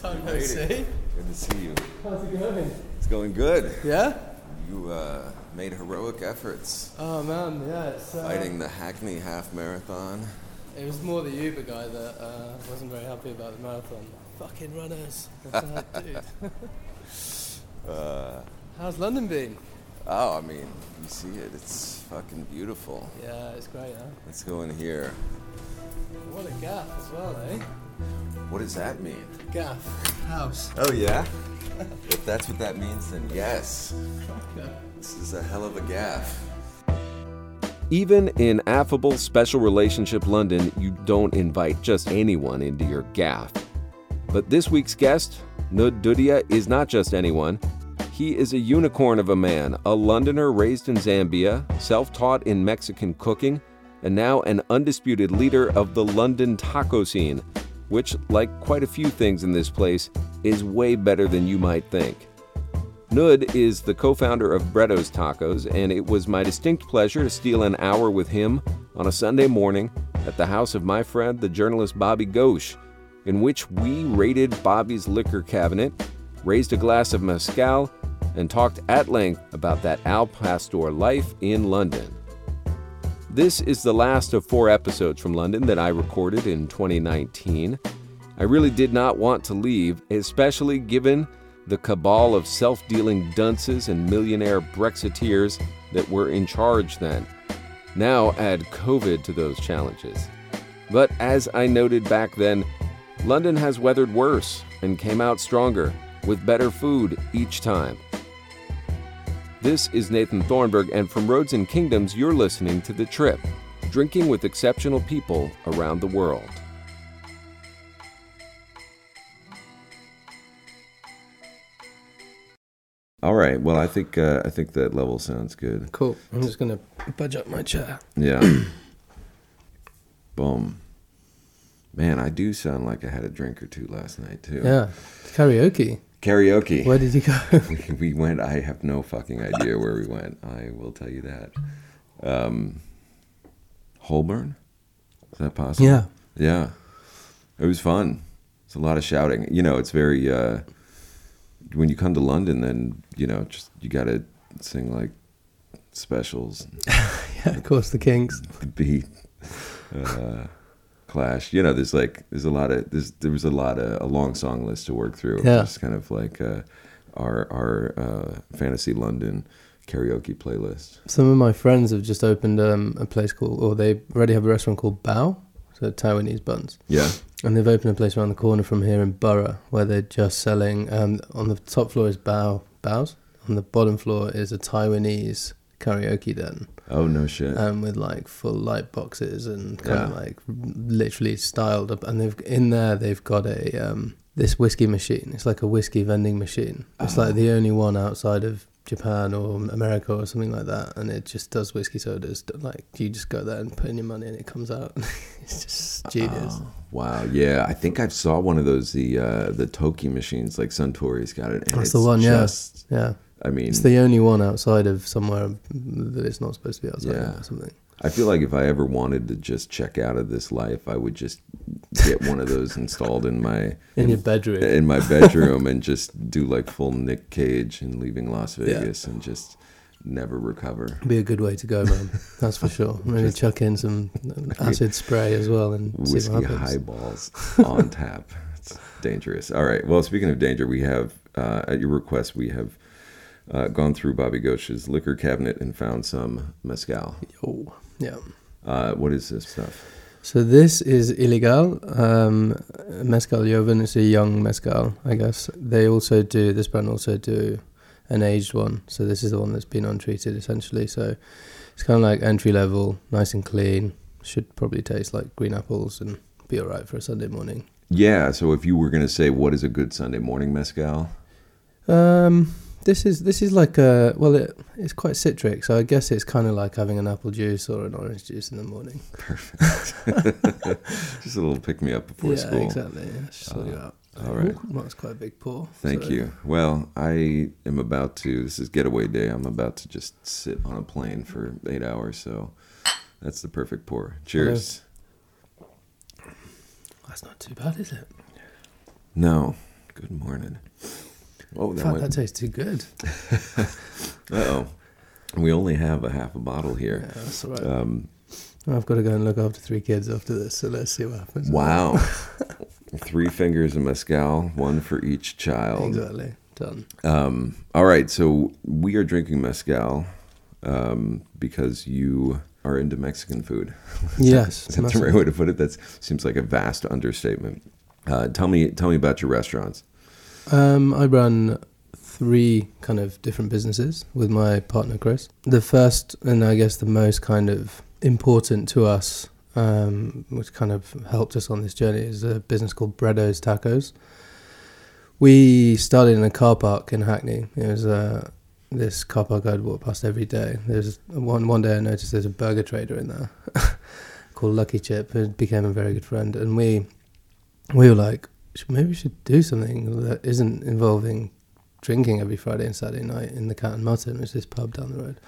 Time no Lady. see. Good to see you. How's it going? It's going good. Yeah? You uh, made heroic efforts Oh man, yeah. It's, uh, fighting the Hackney Half Marathon. It was more the Uber guy that uh, wasn't very happy about the marathon. Fucking runners. It's like, dude. Uh, How's London been? oh, I mean, you see it. It's fucking beautiful. Yeah, it's great, huh? Let's go in here. What a gap as well, eh? What does that mean? Gaff. House. Oh, yeah? if that's what that means, then yes. This is a hell of a gaff. Even in affable special relationship London, you don't invite just anyone into your gaff. But this week's guest, Nud Dudhia, is not just anyone. He is a unicorn of a man, a Londoner raised in Zambia, self taught in Mexican cooking, and now an undisputed leader of the London taco scene, which, like quite a few things in this place, is way better than you might think. Nud is the co founder of Breddos Tacos, and it was my distinct pleasure to steal an hour with him on a Sunday morning at the house of my friend, the journalist Bobby Ghosh, in which we raided Bobby's liquor cabinet, raised a glass of mezcal, and talked at length about that Al Pastor life in London. This is the last of four episodes from London that I recorded in 2019. I really did not want to leave, especially given the cabal of self dealing dunces and millionaire Brexiteers that were in charge then. Now add COVID to those challenges. But as I noted back then, London has weathered worse and came out stronger, with better food each time. This is Nathan Thornburgh, and from Roads and Kingdoms, you're listening to The Trip Drinking with Exceptional People Around the World. All right. Well, I think uh, I think that level sounds good. Cool. I'm just gonna budge up my chair. Yeah. Boom. Man, I do sound like I had a drink or two last night too. Yeah. Karaoke. Karaoke. Where did you go? we, we went. I have no fucking idea where we went. I will tell you that. Um, Holborn. Is that possible? yeah. Yeah. It was fun. It's a lot of shouting. You know, it's very. Uh, when you come to London, then you know, just you got to sing like specials, Yeah, of course, the Kings. the beat, uh, Clash. You know, there's like there's a lot of there's there was a lot of a long song list to work through. Yeah. Just kind of like uh, our our uh, fantasy London karaoke playlist. Some of my friends have just opened um, a place called, or they already have a restaurant called Bao, so Taiwanese buns. Yeah. And they've opened a place around the corner from here in Borough where they're just selling. Um, on the top floor is Bao Bao's. On the bottom floor is a Taiwanese karaoke den Oh no shit. um, with like full light boxes and kind of like literally styled up. And they've in there they've got a um, this whiskey machine. It's like a whiskey vending machine. It's like the only one outside of Japan or America or something like that, and it just does whiskey sodas. Like you just go there and put in your money and it comes out. it's just genius. Oh, wow. Yeah, I think I saw one of those the uh, the Toki machines. Like Suntory's got it. And That's the one, yeah. Yeah. I mean, It's the only one outside of somewhere that it's not supposed to be outside Yeah. of or something. I feel like if I ever wanted to just check out of this life, I would just get one of those installed in my In your bedroom. in my bedroom and just do like full Nick Cage and leaving Las Vegas and just never recover. Be a good way to go, man. That's for sure. Maybe chuck in some acid spray as well and see Whiskey what happens. highballs on tap. It's dangerous. All right. Well, speaking of danger, we have uh, at your request we have uh, gone through Bobby Ghosh's liquor cabinet and found some mezcal. Oh, yeah. Uh, what is this stuff? So this is Ilegal. Um, mezcal Joven is a young mezcal, I guess. They also do this brand also do an aged one. So this is the one that's been untreated essentially. So it's kind of like entry level, nice and clean. Should probably taste like green apples and be alright for a Sunday morning. Yeah. So if you were going to say what is a good Sunday morning mezcal, Um, this is this is like a well, it, it's quite citric, so I guess it's kind of like having an apple juice or an orange juice in the morning. Perfect. just a little pick me up before yeah, school. exactly. Yeah, just sort uh, you out. all right. Ooh, that's quite a big pour. Thank so- you. Well, I am about to. This is getaway day. I'm about to just sit on a plane for eight hours. So that's the perfect pour. Cheers. That's not too bad, is it? No, Good morning. Oh, that Fuck, went. that tastes too good. Uh oh. We only have a half a bottle Yeah, here. that's all right. Um, I've got to go and look after three kids after this, so let's see what happens. wow. Three fingers of mezcal, one for each child. Exactly. Done. Um, all right, so we are drinking mezcal um, because you are into Mexican food. Yes. Is that the right way to put it? That seems like a vast understatement. Uh, tell me, tell me about your restaurants. Um, I run three kind of different businesses with my partner Chris. The first, and I guess the most kind of important to us, um, which kind of helped us on this journey, is a business called Breddos Tacos. We started in a car park in Hackney. It was uh, this car park I'd walk past every day. There's one one day I noticed there's a burger trader in there called Lucky Chip, who became a very good friend, and we we were like, "Sh- maybe we should do something that isn't involving drinking every Friday and Saturday night in the Cat and Mutton, which is this pub down the road.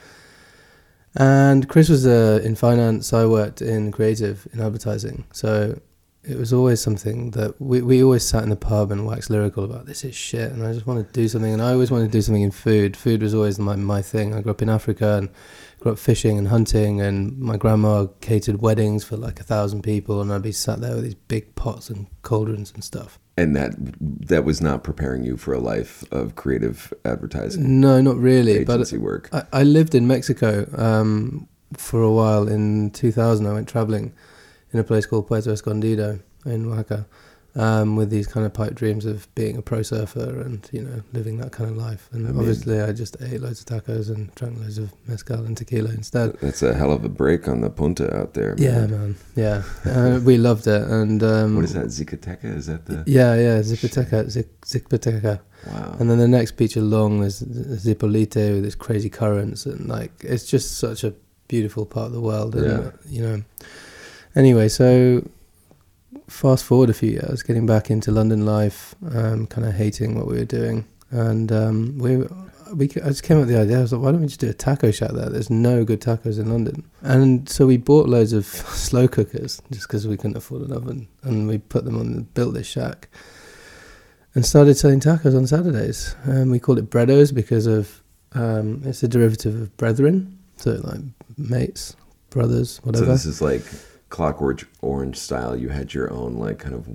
And Chris was uh, in finance. I worked in creative in advertising, so it was always something that we we always sat in the pub and waxed lyrical about. This is shit, and I just wanted to do something. And I always wanted to do something in food. Food was always my my thing. I grew up in Africa and grew up fishing and hunting, and my grandma catered weddings for like a thousand people, and I'd be sat there with these big pots and cauldrons and stuff. And that that was not preparing you for a life of creative advertising No, not really. But agency work. I, I lived in Mexico um, for a while. In 2000, I went traveling in a place called Puerto Escondido in Oaxaca um, with these kind of pipe dreams of being a pro surfer and, you know, living that kind of life. And I mean- obviously, I just ate loads of tacos and drank loads of mezcal and tequila instead. That's a hell of a break on the punta out there. Yeah, man. man. Yeah. Uh, we loved it. And um, What is that? Zicatela? Is that the? Yeah, yeah. Zipateca. Zik- Zipateca. Wow. And then the next beach along is Zipolite with its crazy currents and like it's just such a beautiful part of the world. Yeah. uh, You know. Anyway, so fast forward a few years, getting back into London life, um, kind of hating what we were doing, and um, we. We, I just came up with the idea. I was like, "Why don't we just do a taco shack there? There's no good tacos in London." And so we bought loads of slow cookers just because we couldn't afford an oven, and we put them on, built this shack, and started selling tacos on Saturdays. Um, we called it Breddos because of um, it's a derivative of brethren, so like mates, brothers, whatever. So whatever. this is like Clockwork Orange style. You had your own like kind of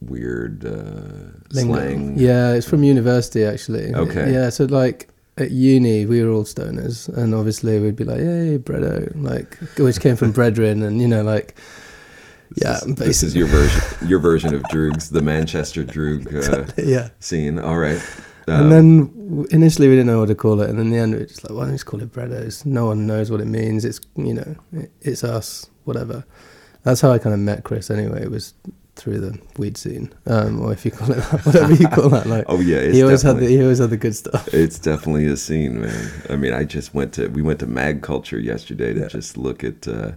weird uh, slang. Yeah, it's from university actually. Okay. Yeah, so like at uni we were all stoners, and obviously we'd be like, "Hey, Breddo," like which came from brethren, and you know, like This yeah, is, this is your version. Your version of Droogs, the Manchester Droog uh, yeah. scene. All right. and Um, then initially we didn't know what to call it, and in the end we were just like, why don't we just call it Breddos? No one knows what it means. It's you know, it, it's us, whatever. That's how I kind of met Chris. Anyway, it was through the weed scene, um, or if you call it that, whatever you call that. Like oh yeah, it's he always had the he always had the good stuff. It's definitely a scene, man. I mean, I just went to we went to Mag Culture yesterday to Yeah. just look at uh,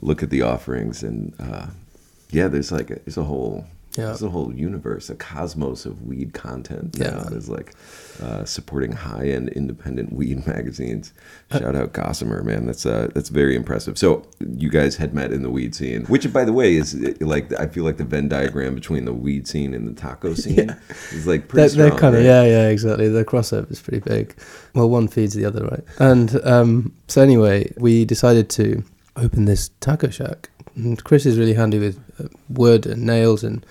look at the offerings, and uh, yeah, there's like a, there's a whole Yeah. there's a whole universe, a cosmos of weed content. Yeah, now. man. there's like uh, supporting high end independent weed magazines. Shout out Gossamer, man. That's uh, that's very impressive. So you guys had met in the weed scene, which by the way is like I feel like the Venn diagram between the weed scene and the taco scene is like pretty They're, strong. they're kind of right? yeah, yeah, exactly. The crossover is pretty big. Well, one feeds the other, right? And um, so anyway, we decided to open this taco shack. And Chris is really handy with uh, wood and nails, and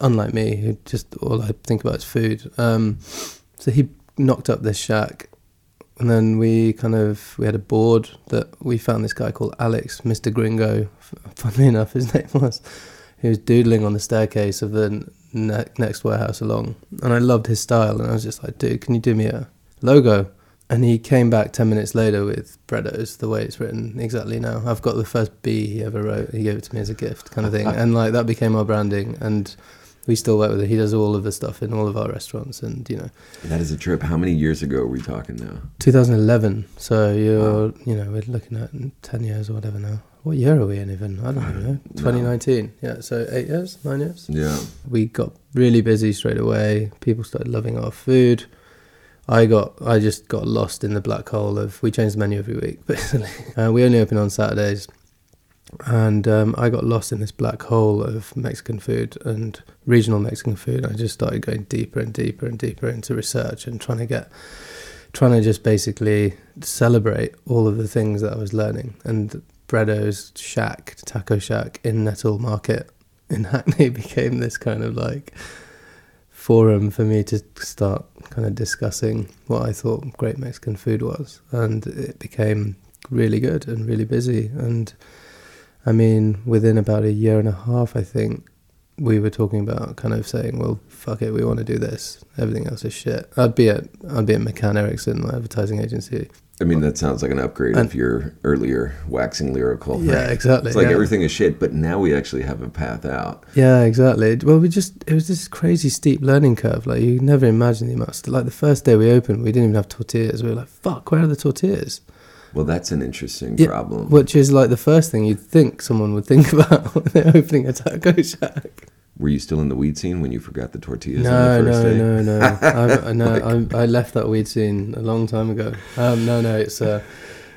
unlike me, who just all I think about is food. Um, so he knocked up this shack, and then we kind of we had a board that we found this guy called Alex, Mr. Gringo. Funnily enough, his name was. He was doodling on the staircase of the ne- next warehouse along, and I loved his style. And I was just like, "Dude, can you do me a logo?" And he came back ten minutes later with Breddos, the way it's written exactly now. I've got the first B he ever wrote. He gave it to me as a gift, kind of thing. and like that became our branding, and we still work with it. He does all of the stuff in all of our restaurants, and you know, That is a trip. How many years ago are we talking now? 2011. So you're, Wow. you know, we're looking at 10 years or whatever now. What year are we in even? I don't know. No. 2019. Yeah, so eight years, nine years. Yeah. We got really busy straight away. People started loving our food. I got, I just got lost in the black hole of. We change the menu every week, basically. Uh, we only open on Saturdays, and um, I got lost in this black hole of Mexican food and regional Mexican food. I just started going deeper and deeper and deeper into research and trying to get, trying to just basically celebrate all of the things that I was learning. And Breddo's Shack, Taco Shack in Netil Market in Hackney became this kind of like forum for me to start kind of discussing what I thought great Mexican food was, and it became really good and really busy. And I mean, within about a year and a half, I think we were talking about kind of saying, "Well, fuck it, we want to do this. Everything else is shit." I'd be at I'd be at McCann Erickson, my advertising agency. I mean, that sounds like an upgrade And- of your earlier waxing lyrical. Yeah, exactly. It's like yeah. everything is shit, but now we actually have a path out. Yeah, exactly. Well, we just it was this crazy steep learning curve. Like you never imagine the amount. Like the first day we opened, we didn't even have tortillas. We were like, "Fuck, where are the tortillas?" Well, that's an interesting Yeah, problem. Which is like the first thing you'd think someone would think about when they're opening a taco shack. Were you still in the weed scene when you forgot the tortillas? on No, the first no, day? no, no, I, no. I, I left that weed scene a long time ago. Um, no, no, it's uh,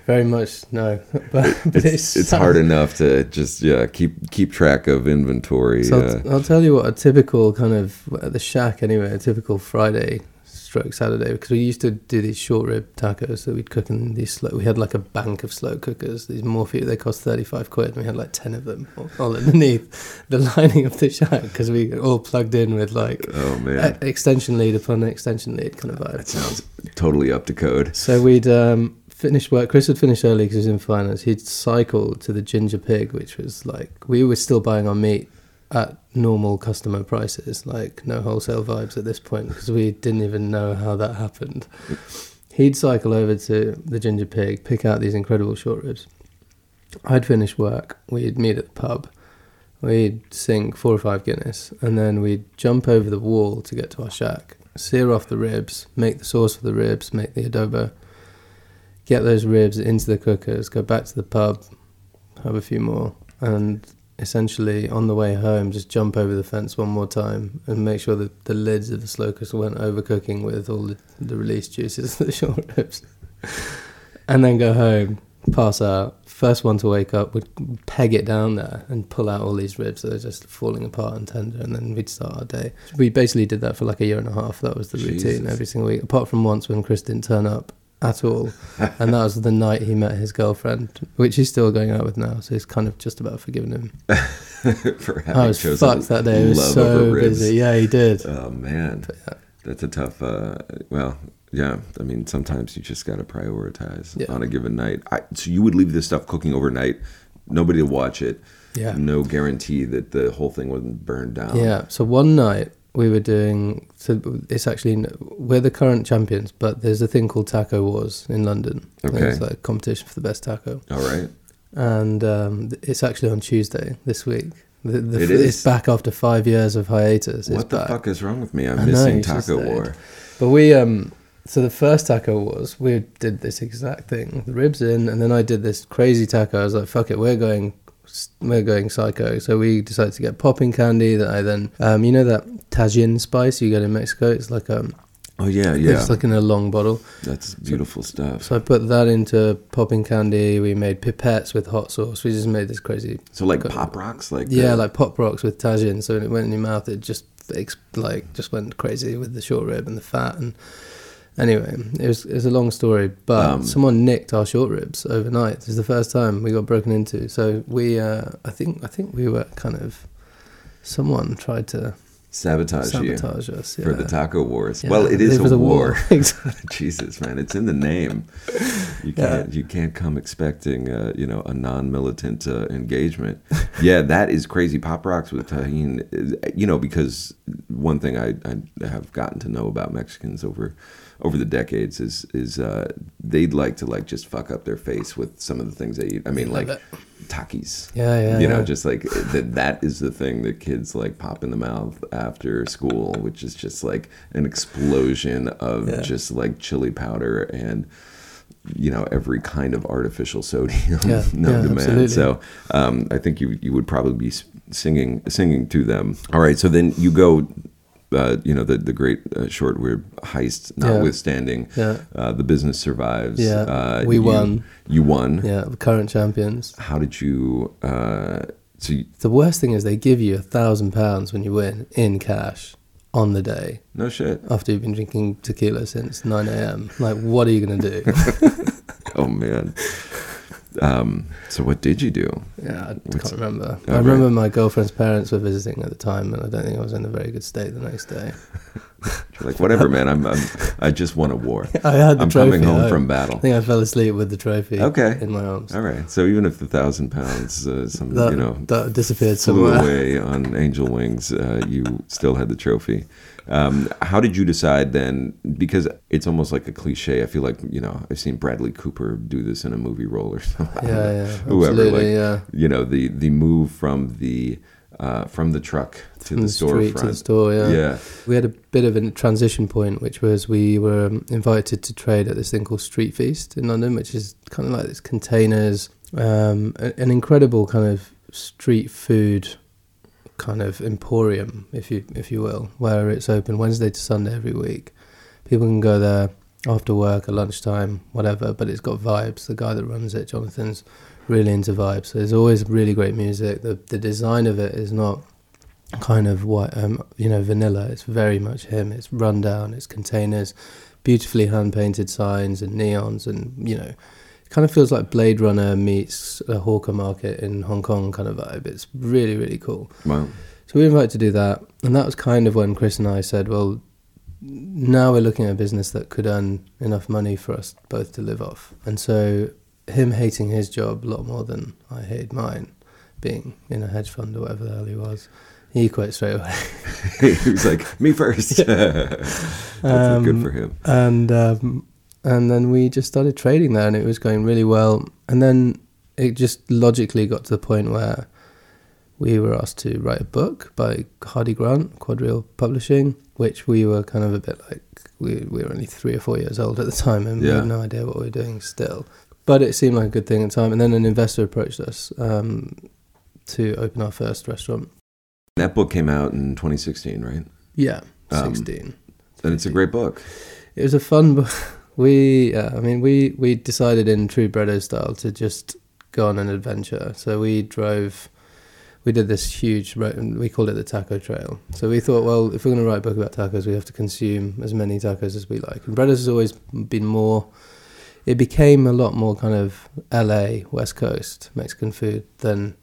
very much no. But, but It's, it's hard enough to just yeah keep keep track of inventory. So uh, I'll, I'll tell you what a typical kind of at the shack anyway, a typical Friday stroke Saturday because we used to do these short rib tacos that we'd cook in these slow. We had like a bank of slow cookers. These Morphe they cost thirty five quid. and We had like ten of them all, underneath the lining of the shack because we all plugged in with like oh man, e- extension lead upon extension lead kind of vibe. that sounds totally up to code. So we'd um, finish work. Chris would finish early because he was in finance. He'd cycle to the Ginger Pig, which was like we were still buying our meat at normal customer prices, like no wholesale vibes at this point because we didn't even know how that happened. He'd cycle over to the Ginger Pig, pick out these incredible short ribs. I'd finish work. We'd meet at the pub. We'd sing four or five Guinness, and then we'd jump over the wall to get to our shack. Sear off the ribs, make the sauce for the ribs, make the adobo, get those ribs into the cookers, go back to the pub, have a few more, and essentially on the way home just jump over the fence one more time and make sure that the lids of the slow cooker weren't overcooking with all the, the released juices of the short ribs. and then go home, pass out. First one to wake up would peg it down there and pull out all these ribs that are just falling apart and tender, and then we'd start our day. We basically did that for like a year and a half. That was the routine every single week, apart from once when Chris didn't turn up at all. and that was the night he met his girlfriend, which he's still going out with now. So he's kind of just about forgiven him. for having I was chosen fucked that day. It was so busy. Yeah, he did. Oh man, yeah. that's a tough. Uh, well, yeah. I mean, sometimes you just got to prioritize Yeah. on a given night. I, so you would leave this stuff cooking overnight, nobody to watch it. Yeah. No guarantee that the whole thing wasn't burned down. Yeah. So one night we were doing. So it's actually we're the current champions, but there's a thing called Taco Wars in London. Okay. It's like a competition for the best taco, All right. and um, it's actually on Tuesday this week. The, the, It It's back after five years of hiatus. It's what the back. fuck is wrong with me? I'm I know, missing should Taco. War. But we um so the first taco was we did this exact thing. The ribs in and then I did this crazy taco. I was like, fuck it, we're going we're going psycho. So we decided to get popping candy that I then um you know that Tajin spice you get in Mexico? It's like um Oh yeah, yeah. it's like in a long bottle. That's beautiful stuff. So I put that into popping candy. We made pipettes with hot sauce. We just made this crazy So like Got- pop rocks, like yeah, the- like pop rocks with Tajin. So when it went in your mouth, it just like just went crazy with the short rib and the fat. And anyway, it was it was a long story. But Um, someone nicked our short ribs overnight. This is the first time we got broken into. So we, uh, I think, I think we were kind of someone tried to sabotage, you sabotage us for the taco wars. Yeah, Well, it is was a war. Exactly. Jesus, man, it's in the name. You can't you can't come expecting uh, you know a non-militant uh, engagement. Yeah, that is crazy. Pop rocks with Tajin, you know, because one thing I, I have gotten to know about Mexicans over over the decades is is uh, they'd like to like just fuck up their face with some of the things they eat. I mean, like takis. Yeah, yeah. you know, yeah. just like that. That is the thing that kids like pop in the mouth after school, which is just like an explosion of Yeah. just like chili powder and you know every kind of artificial sodium Yeah, known to man. absolutely. So um, I think you you would probably be singing singing to them. All right, so then you go uh, you know, the the great uh, short rib heist, notwithstanding, Yeah. uh, the business survives. Yeah. uh, We you- won. You won. Yeah, current champions. How did you? Uh, so you, The worst thing is they give you a thousand pounds when you win in cash on the day no shit. after you've been drinking tequila since 9 a.m. Like, what are you going to do? Oh man. Um, so what did you do? yeah, I What's- can't remember. Oh, I remember right. my girlfriend's parents were visiting at the time, and I don't think I was in a very good state the next day. Like whatever, man. I'm, I'm I just won a war. I had the I'm trophy. coming home I, from battle. I think I fell asleep with the trophy Okay. in my arms. All right. So even if the thousand pounds, uh, some That, you know, that disappeared flew somewhere. away on angel wings, uh, you still had the trophy. Um, how did you decide then? Because it's almost like a cliche. I feel like you know I've seen Bradley Cooper do this in a movie role or something. I don't know. Yeah, yeah, Whoever, absolutely, like, yeah. You know the the move from the uh, from the truck to the, the street to the store, yeah. yeah. We had a bit of a transition point, which was we were um, invited to trade at this thing called Street Feast in London, which is kind of like this containers, um, an incredible kind of street food kind of emporium, if you if you will, where it's open Wednesday to Sunday every week. People can go there after work, at lunchtime, whatever. But it's got vibes. The guy that runs it, Jonathan's, really into vibes. So there's always really great music. The the design of it is not kind of what um, you know vanilla. It's very much him. It's rundown. It's containers, beautifully hand painted signs and neons, and you know, it kind of feels like Blade Runner meets a hawker market in Hong Kong kind of vibe. It's really really cool. Wow. So we were invited to do that, and that was kind of when Chris and I said, well. Now we're looking at a business that could earn enough money for us both to live off. And so, him hating his job a lot more than I hated mine, being in a hedge fund or whatever the hell he was, he quit straight away. he was like, me first. That's good Um, for him. and um, and then we just started trading there, and it was going really well. And then it just logically got to the point where we were asked to write a book by Hardie Grant, Quadrille Publishing, which we were kind of a bit like we we were only three or four years old at the time, and we Yeah. had no idea what we were doing still. But it seemed like a good thing at the time. And then an investor approached us um, to open our first restaurant. That book came out in 2016, right? Yeah, Um, sixteen. And it's a great book. It was a fun book. We, yeah, I mean, we we decided in true Breddo style to just go on an adventure. So we drove. We did this huge. We called it the Taco Trail. So we thought, well, if we're going to write a book about tacos, we have to consume as many tacos as we like. And Breddos has always been more. It became a lot more kind of L.A. West Coast Mexican food than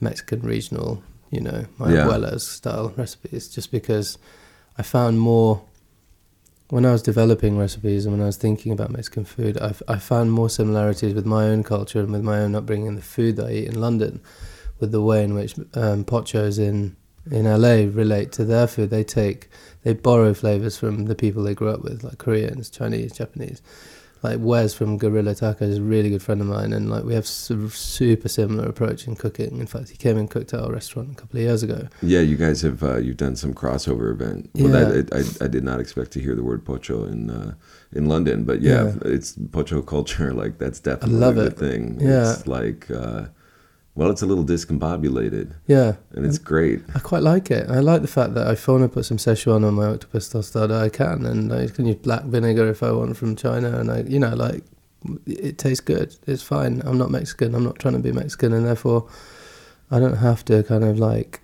Mexican regional. You know, my Yeah. abuela's style recipes, just because I found more when I was developing recipes and when I was thinking about Mexican food, I, I found more similarities with my own culture and with my own upbringing and the food that I eat in London, with the way in which um, pochos in in LA relate to their food. They take they borrow flavors from the people they grew up with, like Koreans, Chinese, Japanese. Like Wes from Guerrilla Taco is a really good friend of mine, and like we have su- super similar approach in cooking. In fact, he came and cooked at our restaurant a couple of years ago. Yeah, you guys have uh, you've done some crossover event. Well, Yeah. that, I, I did not expect to hear the word pocho in uh, in London, but yeah, Yeah. it's pocho culture. Like that's definitely love the it. thing. Yeah. it's like uh, well, it's a little discombobulated, Yeah, and it's great. I quite like it. I like the fact that if I want to put some Szechuan on my octopus tostada, I can, and I can use black vinegar if I want from China, and I, you know, like it tastes good. It's fine. I'm not Mexican. I'm not trying to be Mexican, and therefore, I don't have to kind of like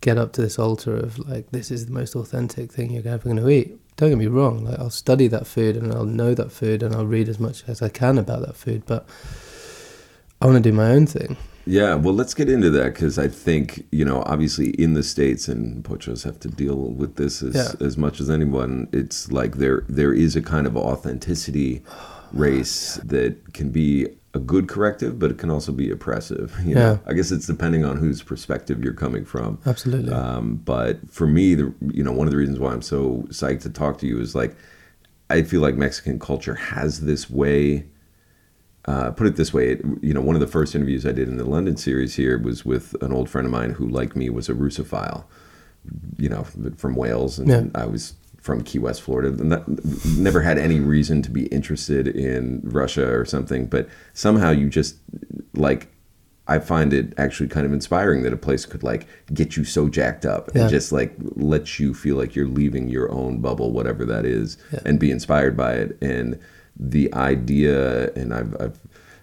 get up to this altar of like this is the most authentic thing you're ever going to eat. Don't get me wrong. Like I'll study that food and I'll know that food and I'll read as much as I can about that food, but I want to do my own thing. Yeah, well, let's get into that because I think you know, obviously, in the states, and pochos have to deal with this as Yeah. as much as anyone. It's like there there is a kind of authenticity race that can be a good corrective, but it can also be oppressive. You know? Yeah. I guess it's depending on whose perspective you're coming from. Absolutely. Um, but for me, the you know one of the reasons why I'm so psyched to talk to you is like I feel like Mexican culture has this way. Uh, put it this way, it, you know, one of the first interviews I did in the London series here was with an old friend of mine who, like me, was a Russophile. You know, from Wales, and Yeah. I was from Key West, Florida. And never had any reason to be interested in Russia or something, but somehow you just like I find it actually kind of inspiring that a place could like get you so jacked up and just like let you feel like you're leaving your own bubble, whatever that is, Yeah. and be inspired by it. And the idea, and I've, I've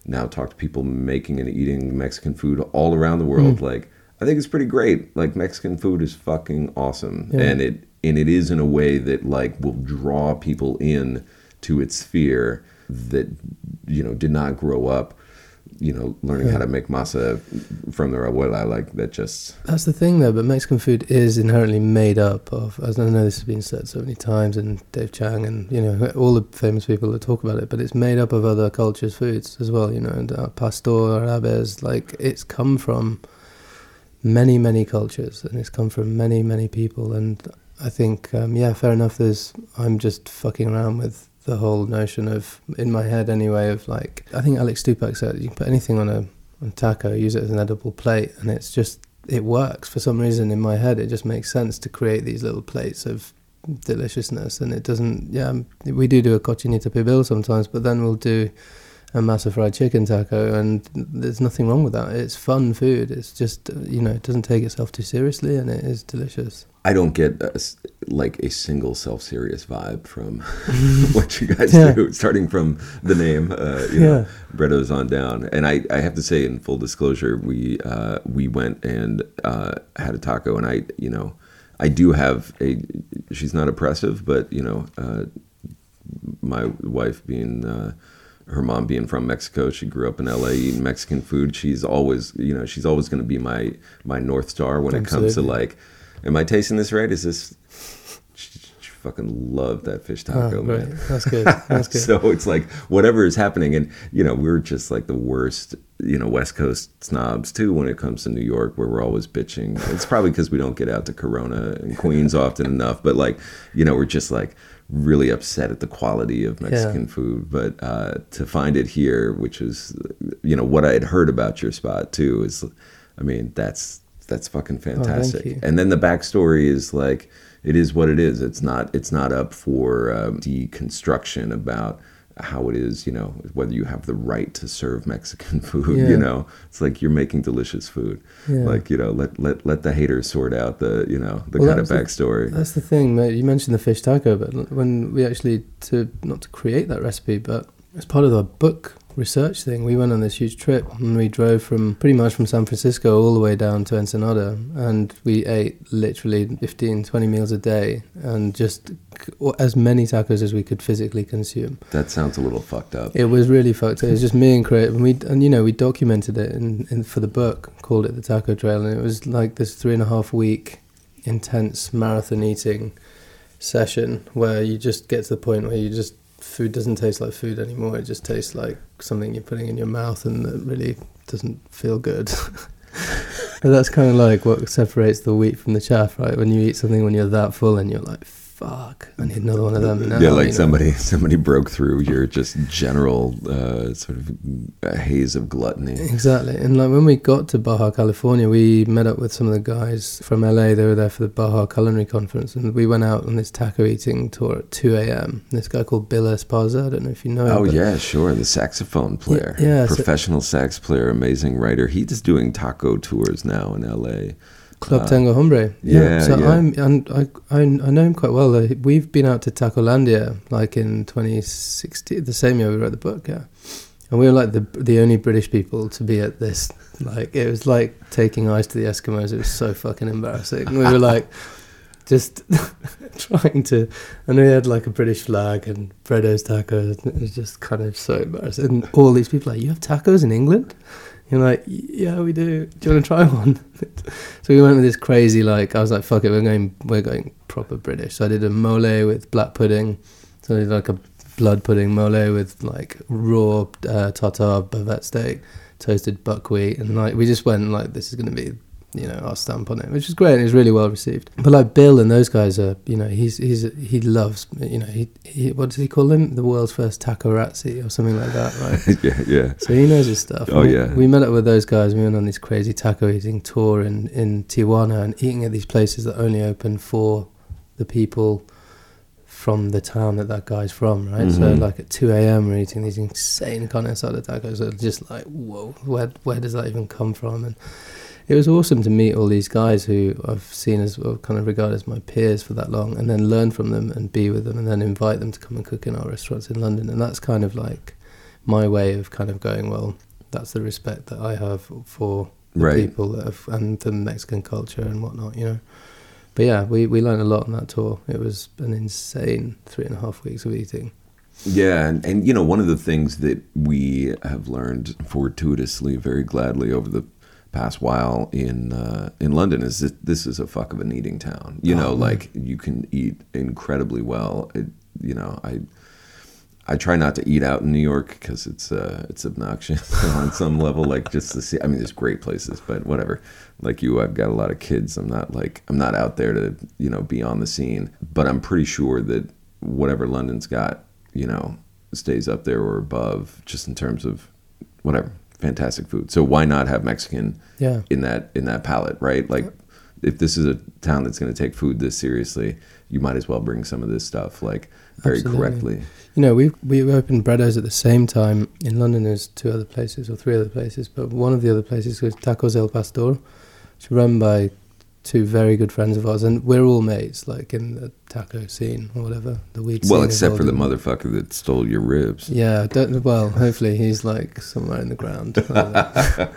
now talked to people making and eating Mexican food all around the Mm. world. Like, I think it's pretty great. Like, Mexican food is fucking awesome, Yeah. and it and it is in a way that like will draw people in to its sphere that you know did not grow up you know learning how to make masa from their abuela like that just That's the thing, though. But Mexican food is inherently made up of. As I know this has been said so many times, and Dave Chang, and you know all the famous people that talk about it. But it's made up of other cultures' foods as well. You know, and uh, pastor, arabes, like it's come from many, many cultures, and it's come from many, many people. And I think, um, yeah, fair enough. There's, I'm just fucking around with the whole notion of, in my head anyway, of like, I think Alex Stupak said you can put anything on a, on taco, use it as an edible plate, and it's just, it works for some reason in my head. It just makes sense to create these little plates of deliciousness, and it doesn't. Yeah, we do do a cochinita pibil sometimes, but then we'll do a massive fried chicken taco, and there's nothing wrong with that. It's fun food. It's just you know, it doesn't take itself too seriously, and it is delicious. i don't get a like a single self-serious vibe from what you guys Yeah. do starting from the name uh you know Breddos on down and i i have to say in full disclosure we uh we went and uh had a taco and i you know i do have a she's not oppressive but you know uh my wife being uh, her mom being from Mexico, she grew up in LA eating Mexican food. She's always, you know, she's always going to be my my north star when it comes to like, am I tasting this right? Is this? She, she fucking loved that fish oh, taco, Oh, man. That's good. That's good. so it's like whatever is happening, and you know, we're just like the worst, you know, West Coast snobs too when it comes to New York, where we're always bitching. It's probably because we don't get out to Corona and Queens often enough, but like, you know, we're just like really upset at the quality of Mexican food. But uh, to find it here, which is, you know, what I had heard about your spot too, is, I mean, that's that's fucking fantastic. you. and then the backstory is like, it is what it is. It's not it's not up for um, deconstruction about how it is, you know, whether you have the right to serve Mexican food, Yeah. you know. It's like you're making delicious food. Yeah. Like, you know, let let let the haters sort out the, you know, the Well, kind of backstory. That's the thing. mate. You mentioned the fish taco, but when we actually to not to create that recipe, but as part of the book research thing, we went on this huge trip and we drove from pretty much from San Francisco all the way down to Ensenada, and we ate literally 15, 20 meals a day, and just as many tacos as we could physically consume. That sounds a little fucked up. It was really fucked. Up. It was just me and Craig, and we and you know we documented it in, in for the book, called it the Taco Trail, and it was like this three and a half week intense marathon eating session where you just get to the point where you just food doesn't taste like food anymore. It just tastes like something you're putting in your mouth, and that really doesn't feel good. that's kind of like what separates the wheat from the chaff, right? When you eat something when you're that full and you're like, "Fuck, I need another one of them now." yeah, like you know? somebody somebody broke through your just general uh, sort of uh, haze of gluttony. Exactly. And like when we got to Baja California, we met up with some of the guys from LA. They were there for the Baja Culinary Conference, and we went out on this taco eating tour at 2 a.m. This guy called Bill Esparza. I don't know if you know him. Oh yeah, sure. The saxophone player, yeah, so- professional sax player, amazing writer. He's doing taco tours now in L.A. Club Uh, Tengo Hambre. yeah, So yeah. I'm, and I, I, I know him quite well. We've been out to Tacolandia like in 2016, the same year we wrote the book. Yeah. And we were like the the only British people to be at this. Like it was like taking eyes to the Eskimos. It was so fucking embarrassing. We were like just trying to, and we had like a British flag and Breddos tacos. It was just kind of so embarrassing. And all these people like, you have tacos in England? You're like, yeah, we do. Do you want to try one? so we went with this crazy like. I was like, fuck it, we're going, we're going proper British. So I did a mole with black pudding. So I did like a blood pudding mole with like raw uh, tartar bavette steak, toasted buckwheat, and like we just went like this is going to be you know our stamp on it, which is great. and It was really well received. But like Bill and those guys are you know he's he's he loves you know he, he what does he call him the world's first tacorazzi or something like that right. yeah, yeah. So he knows his stuff. Oh, we, yeah. We met up with those guys. We went on this crazy taco eating tour in, in Tijuana and eating at these places that only open for the people from the town that that guy's from, right? So Mhm. like at two a.m. we're eating these insane carne asada tacos. That are just like whoa, where where does that even come from? And it was awesome to meet all these guys who I've seen as well, kind of regard as my peers for that long, and then learn from them and be with them, and then invite them to come and cook in our restaurants in London. And that's kind of like my way of kind of going. Well, that's the respect that I have for the Right. people that have, and the Mexican culture and whatnot, you know. But yeah, we, we learned a lot on that tour. It was an insane three and a half weeks of eating. Yeah, and, and you know, one of the things that we have learned fortuitously, very gladly over the past while in uh, in London is that this is a fuck of an eating town. You know, Oh, man. like you can eat incredibly well. It, you know, I I try not to eat out in New York because it's uh, it's obnoxious on some level. Like just to see, I mean, there's great places, but whatever. Like you, I've got a lot of kids. I'm not like I'm not out there to you know be on the scene. But I'm pretty sure that whatever London's got, you know, stays up there or above, just in terms of whatever fantastic food. So why not have Mexican Yeah. in that in that palette, right? Like if this is a town that's going to take food this seriously, you might as well bring some of this stuff like very Absolutely. correctly. You know, we we opened Breddos at the same time in London. There's two other places or three other places, but one of the other places was Tacos El Pastor. It's run by two very good friends of ours, and we're all mates, like in the taco scene or whatever the weed. Well, except for the motherfucker that stole your ribs. Yeah, well, hopefully he's like somewhere in the ground. I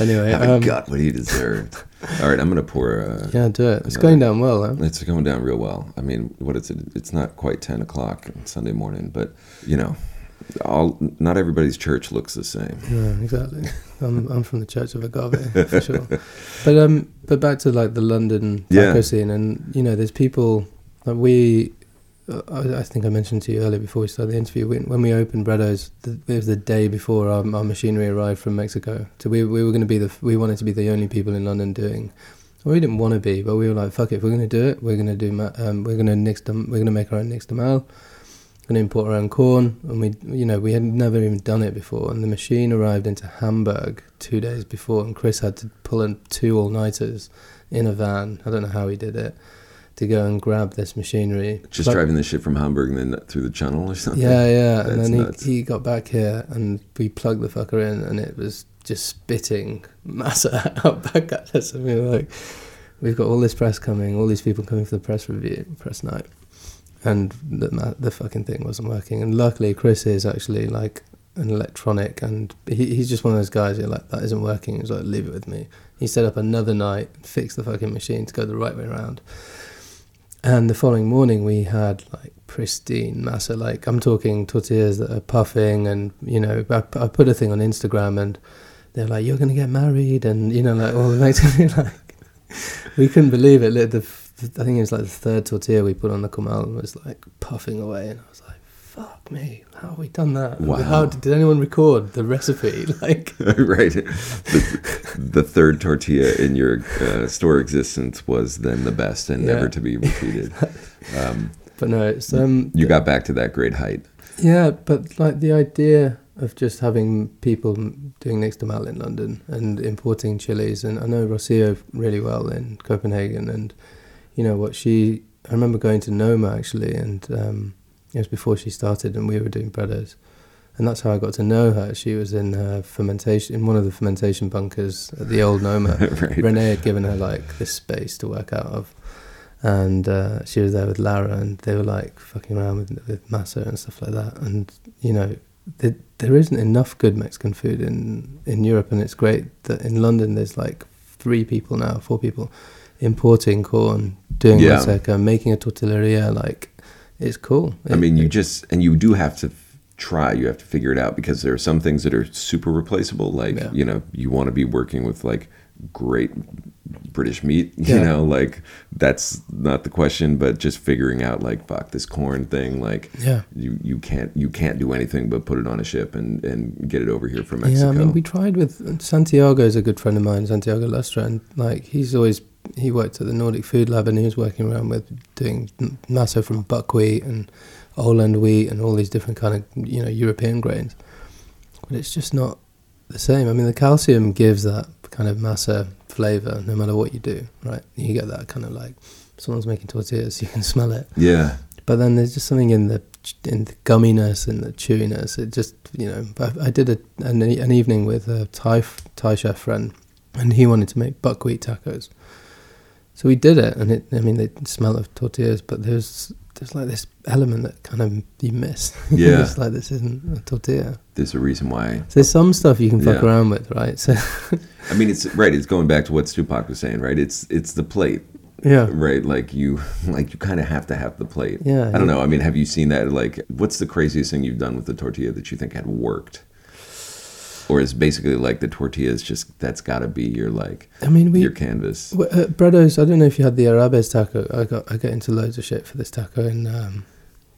anyway, Haven't um, got what he deserved. All right, I'm gonna pour. Uh, yeah, do it. It's going down well, huh? It's going down real well. I mean, what is it? It's not quite ten o'clock on Sunday morning, but you know, all not everybody's church looks the same. Yeah, exactly. I'm I'm from the Church of Agave for sure. But um, but back to like the London taco Yeah. scene, and you know, there's people like we. uh, I, I think I mentioned to you earlier before we started the interview when, when we opened Breddos. The, it was the day before our, our machinery arrived from Mexico. So we we were going to be the we wanted to be the only people in London doing. We didn't want to be, but we were like, "Fuck it! If we're going to do it, we're going to do. ma- Um, we're going to nix them. We're going to make our own nix mal going to import our own corn, and we, you know, we had never even done it before. And the machine arrived into Hamburg two days before, and Chris had to pull in two all-nighters in a van. I don't know how he did it to go and grab this machinery. Just But- driving the shit from Hamburg and then through the channel or something. Yeah, yeah. and then nuts. he, he got back here, and we plugged the fucker in, and it was just spitting masa out back at us. And we were like, we've got all this press coming, all these people coming for the press review, press night, and the the fucking thing wasn't working. And luckily, Chris is actually like an electronic, and he, he's just one of those guys. Like, that isn't working. He's like, leave it with me. He set up another night, fixed the fucking machine to go the right way around. And the following morning, we had like pristine masa. Like I'm talking tortillas that are puffing, and you know, I, I put a thing on Instagram, and they're like, "You're gonna get married," and you know, like all the mates like, we couldn't believe it. The, I think it was like the third tortilla we put on the comal was like puffing away, and I was like, "Fuck me, how have we done that? Wow. How did, did anyone record the recipe?" Like, right. The, the third tortilla in your uh, store existence was then the best and Yeah. never to be repeated. Um, but no, it's um, you got back to that great height. Yeah, but like the idea of just having people doing next to Mal in London and importing chilies, and I know Rosio really well in Copenhagen, and you know what she. I remember going to Noma actually, and um, it was before she started, and we were doing Breddos, and that's how I got to know her. She was in her fermentation, in one of the fermentation bunkers at the old Noma. right. René had given her like this space to work out of, and uh, she was there with Lara, and they were like fucking around with with masa and stuff like that. And you know, there, there isn't enough good Mexican food in in Europe, and it's great that in London there's like three people now, four people importing corn, doing Yeah. making a tortilleria. Like, it's cool. I mean, you just and you do have to f- try. You have to figure it out because there are some things that are super replaceable. Like Yeah. you know, you want to be working with like great British meat. You Yeah. know, like that's not the question. But just figuring out like fuck this corn thing. Like yeah. you you can't you can't do anything but put it on a ship and and get it over here from Mexico. Yeah, I mean, we tried with Santiago is a good friend of mine, Santiago Lastra, and like he's always he worked at the Nordic Food Lab and he was working around with doing masa from buckwheat and Oland wheat and all these different kind of you know European grains, but it's just not the same. I mean, the calcium gives that kind of masa flavor no matter what you do, right? You get that kind of like someone's making tortillas, you can smell it. yeah, but then there's just something in the in the gumminess and the chewiness. It just you know. I, I did a, an, an evening with a Thai Thai chef friend, and he wanted to make buckwheat tacos. So we did it, and it. I mean, they smell of tortillas, but there's there's like this element that kind of you miss. Yeah. it's like this isn't a tortilla. There's a reason why. So there's some stuff you can fuck Yeah. around with, right? So I mean, it's right. It's going back to what Stupak was saying, right? It's it's the plate, yeah, right? Like you, like you kind of have to have the plate. Yeah, I don't you- know. I mean, have you seen that? Like, what's the craziest thing you've done with the tortilla that you think had worked? Or is basically like the tortilla is just that's got to be your like I mean we your canvas. w- uh, Breddos. I don't know if you had the Arabes taco. I got I get into loads of shit for this taco, and um,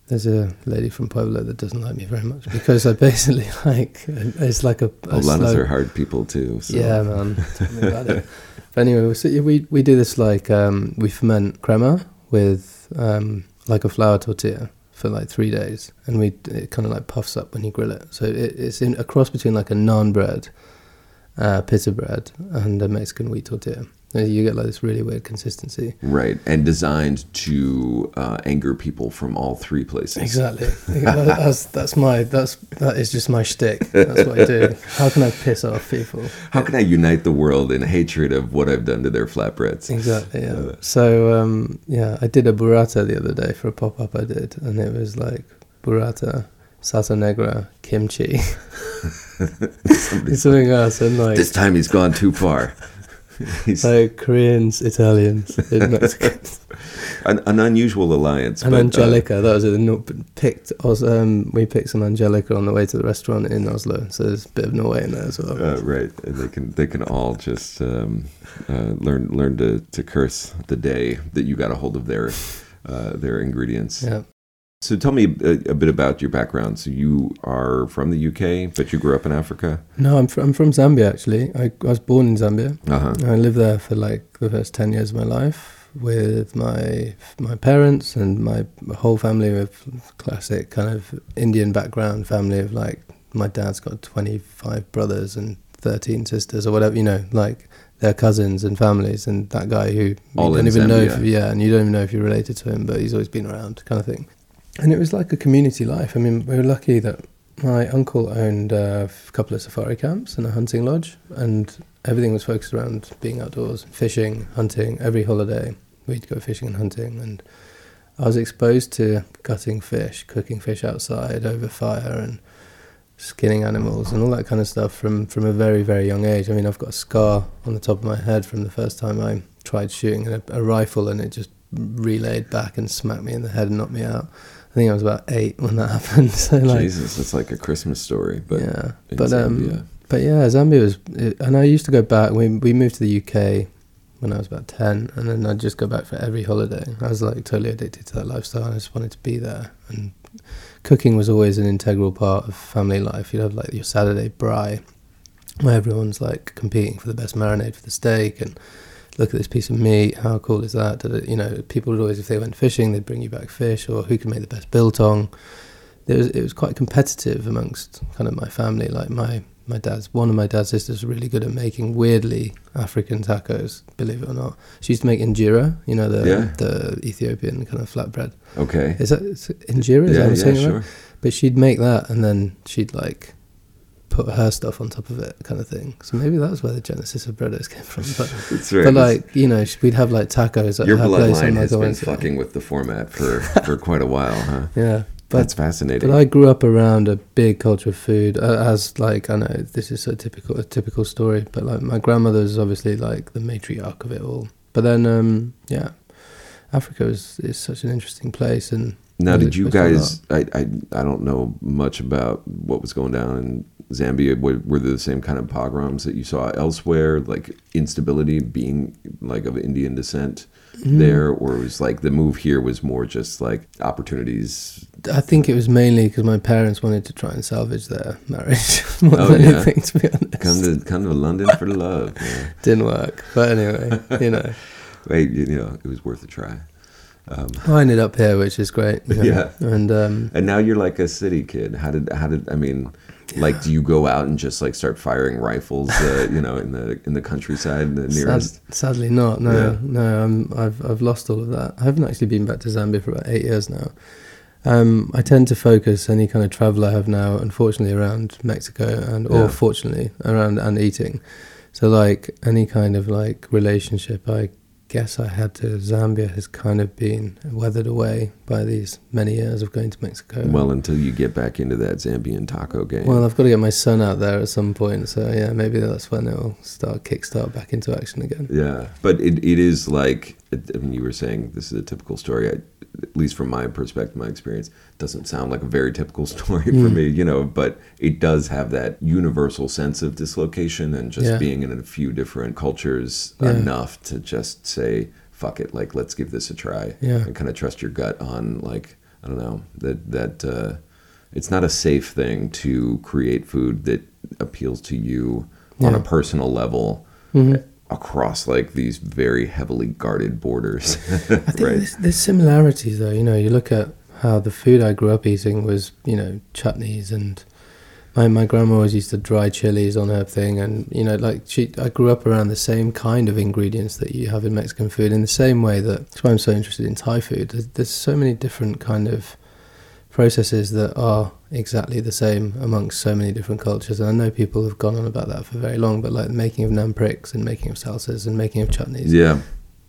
there's a lady from Puebla that doesn't like me very much because I basically like it's like a, a Poblanos slow- are hard people too. So. Yeah, man. Tell me about it. But anyway, we, so we we do this like um, we ferment crema with um, like a flour tortilla for like three days, and we it kind of like puffs up when you grill it. So it, it's in a cross between like a naan bread, uh, pita bread, and a Mexican wheat tortilla. You get like this really weird consistency. Right, and designed to uh, anger people from all three places. Exactly. that's that's my that's that is just my shtick. That's what I do. How can I piss off people? How can I unite the world in hatred of what I've done to their flatbreads? Exactly. Yeah. Uh, so um, yeah, I did a burrata the other day for a pop up I did, and it was like burrata, salsa negra, kimchi, something else, and like This time he's gone too far. Like Koreans, Italians, and Mexicans, an, an unusual alliance. and but, uh, Angelica. that was it. Picked. Um, we picked some Angelica on the way to the restaurant in Oslo, so there's a bit of Norway in there as well. uh, right, and they can they can all just um, uh, learn learn to, to curse the day that you got a hold of their uh, their ingredients. yeah. So tell me a, a bit about your background. So you are from the UK, but you grew up in Africa. No, I'm from, I'm from Zambia actually. I, I was born in Zambia. Uh huh. I lived there for like the first ten years of my life with my my parents and my whole family with classic kind of Indian background family of like my dad's got twenty five brothers and thirteen sisters or whatever you know like their cousins and families and that guy who All you don't even know if yeah and you don't even know if you're related to him but he's always been around kind of thing and it was like a community life. I mean we were lucky that my uncle owned a couple of safari camps and a hunting lodge, and everything was focused around being outdoors, fishing, hunting. Every holiday, we'd go fishing and hunting, and I was exposed to gutting fish, cooking fish outside over fire, and skinning animals and all that kind of stuff from from a very very young age. I mean, I've got a scar on the top of my head from the first time I tried shooting a, a rifle, and it just relayed back and smacked me in the head and knocked me out. I think I was about eight when that happened. So like, Jesus, it's like a Christmas story, but yeah, but Zambia. um, but yeah, Zambia was, and I used to go back. We we moved to the UK when I was about ten, and then I'd just go back for every holiday. I was like totally addicted to that lifestyle. I just wanted to be there, and cooking was always an integral part of family life. You'd have like your Saturday braai, where everyone's like competing for the best marinade for the steak, and look at this piece of meat. How cool is that? Did it, you know, people would always, if they went fishing, they'd bring you back fish, or who can make the best biltong there was it was quite competitive amongst kind of my family. Like my my dad's one of my dad's sisters was really good at making weirdly African tacos. Believe it or not, she used to make injera. You know the Yeah. the Ethiopian kind of flatbread. okay. Is that it injera? Is that yeah, how I'm yeah, saying sure. right? But she'd make that and then she'd like put her stuff on top of it, kind of thing. So maybe that's where the genesis of Breddos came from. But, That's right. but like you know, we'd have like tacos at Your her place bloodline has been fucking with the format for, for quite a while, huh? Yeah, but That's fascinating. But I grew up around a big culture of food. Uh, as like I know this is a typical a typical story, but like my grandmother is obviously like the matriarch of it all. But then um, yeah, Africa is is such an interesting place. And now, did you exposed to a guys? I, I I don't know much about what was going down in Zambia. Were, were the same kind of pogroms that you saw elsewhere, like instability, being like of Indian descent Mm. there, or was like the move here was more just like opportunities? I think it was mainly because my parents wanted to try and salvage their marriage more Oh, than yeah. anything. To be honest, Come to come to London for love. Yeah. didn't work. But anyway, you know, Wait, you know, it was worth a try. Um, I ended up here, which is great. you know. Yeah. and um, And now you're like a city kid. How did how did I mean? Like, do you go out and just like start firing rifles? Uh, you know, in the in the countryside, the nearest. Sad, sadly not. No, Yeah. no. I'm, I've I've lost all of that. I haven't actually been back to Zambia for about eight years now. Um, I tend to focus any kind of travel I have now, unfortunately, around Mexico and Yeah. or fortunately around and eating. So like any kind of like relationship I guess I had to Zambia has kind of been weathered away by these many years of going to Mexico. Well, until you get back into that Zambian taco game. Well, I've got to get my son out there at some point, so yeah, maybe that's when it'll start kickstart back into action again. Yeah, but it, it is like I mean, you were saying this is a typical story. At least from my perspective, my experience doesn't sound like a very typical story for Mm. me, you know. But it does have that universal sense of dislocation and just Yeah. being in a few different cultures Yeah. enough to just say fuck it, like let's give this a try, Yeah. and kind of trust your gut on like I don't know that that uh, it's not a safe thing to create food that appeals to you on a personal level Mhm. across like these very heavily guarded borders. I think right. there's, there's similarities though. You know, you look at how the food I grew up eating was, you know, chutneys and my my grandma always used to dry chilies on her thing, and you know, like she, I grew up around the same kind of ingredients that you have in Mexican food. In the same way that that's why I'm so interested in Thai food. There's, there's so many different kind of processes that are exactly the same amongst so many different cultures. And I know people have gone on about that for very long, but like the making of nampricks and making of salsas and making of chutneys Yeah.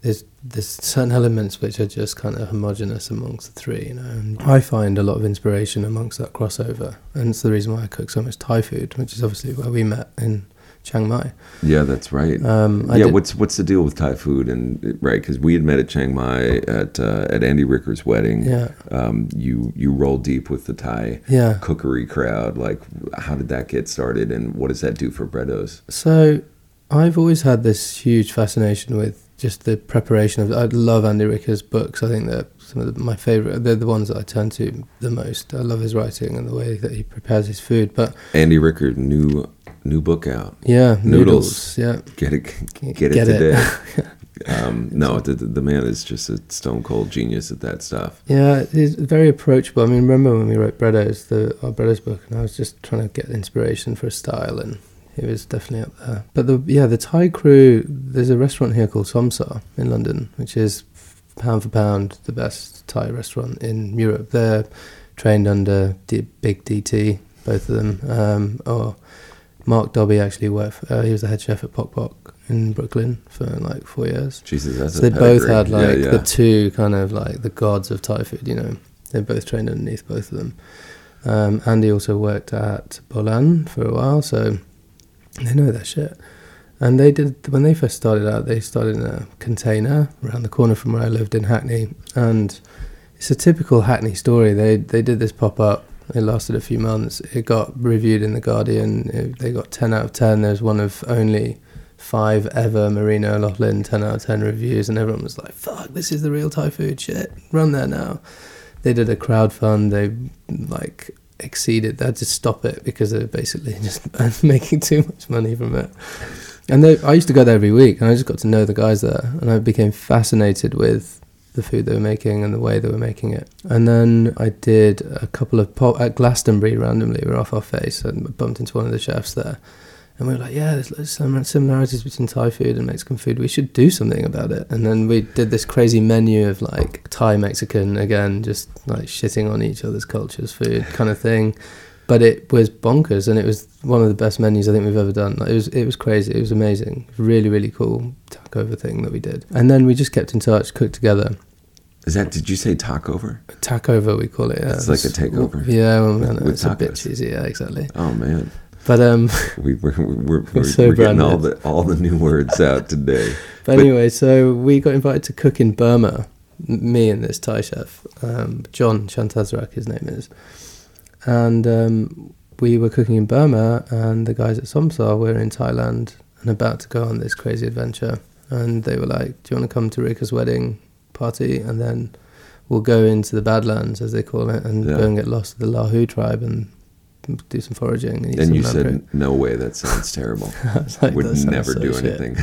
There's there's certain elements which are just kind of homogenous amongst the three, you know. And I find a lot of inspiration amongst that crossover, and it's the reason why I cook so much Thai food, which is obviously where we met in Chiang Mai. Yeah, that's right. Um, yeah, did- what's what's the deal with Thai food and right? Because we had met at Chiang Mai at uh, at Andy Ricker's wedding. Yeah, Um, you you roll deep with the Thai yeah. cookery crowd. Like, how did that get started, and what does that do for Breddos? So I've always had this huge fascination with just the preparation of. I love Andy Ricker's books. I think they're some of the, my favorite. They're the ones that I turn to the most. I love his writing and the way that he prepares his food. But Andy Ricker, new new book out. yeah, Noodles. noodles. Yeah, Get it, Get get, it it. today. um, no, the, the the man is just a stone cold genius at that stuff. Yeah, he's very approachable. I mean, remember when we wrote Breddos, the our Breddos book, and I was just trying to get inspiration for a style, and he was definitely up there. But the yeah, the Thai crew. There's a restaurant here called Som Saa in London, which is pound for pound the best Thai restaurant in Europe. They're trained under D- Big DT, both of them. Um, or Mark Dobbie actually worked. Uh, he was the head chef at Pok Pok in Brooklyn for like four years. Jesus, that's So they both had Yeah, like yeah. the two kind of like the gods of Thai food, you know. They both trained underneath both of them. Um, Andy also worked at Bolan for a while, so they know their shit. And they did when they first started out. They started in a container around the corner from where I lived in Hackney, and it's a typical Hackney story. They they did this pop up. It lasted a few months. It got reviewed in the Guardian. It, they got ten out of ten. There's one of only five ever Marina O'Loughlin 10 out of 10 reviews, and everyone was like, fuck, this is the real Thai food shit. Run there now. They did a crowd fund, they like exceeded, they had to stop it because they're basically just making too much money from it. And they, I used to go there every week, and I just got to know the guys there, and I became fascinated with the food they were making and the way they were making it. And then I did a couple of pop at Glastonbury randomly. We were off our face and bumped into one of the chefs there. And we were like, yeah, there's loads of similarities between Thai food and Mexican food. We should do something about it. And then we did this crazy menu of like Thai, Mexican, again, just like shitting on each other's cultures, food kind of thing. But it was bonkers, and it was one of the best menus I think we've ever done. Like, it was it was crazy. It was amazing. Really, really cool takeover thing that we did. And then we just kept in touch, cooked together. Is that? Did you say takeover? Takeover, we call it. Yeah. It's like a takeover. Yeah, well, With it's a bit cheesy. Yeah, exactly. Oh man, But um, we, we're we're, we're, so we're getting all the all the new words out today. But, But- anyway, so we got invited to cook in Burma, me and this Thai chef, um, John Chantazrak, his name is. And um, we were cooking in Burma, and the guys at Som Saa were in Thailand and about to go on this crazy adventure. And they were like, Do you want to come to Ricker's wedding party? And then we'll go into the Badlands, as they call it, and Yeah. go and get lost with the Lahu tribe and do some foraging. And, And you lamprey." said, "No way, that sounds terrible. I like, Would "That never so do shit." anything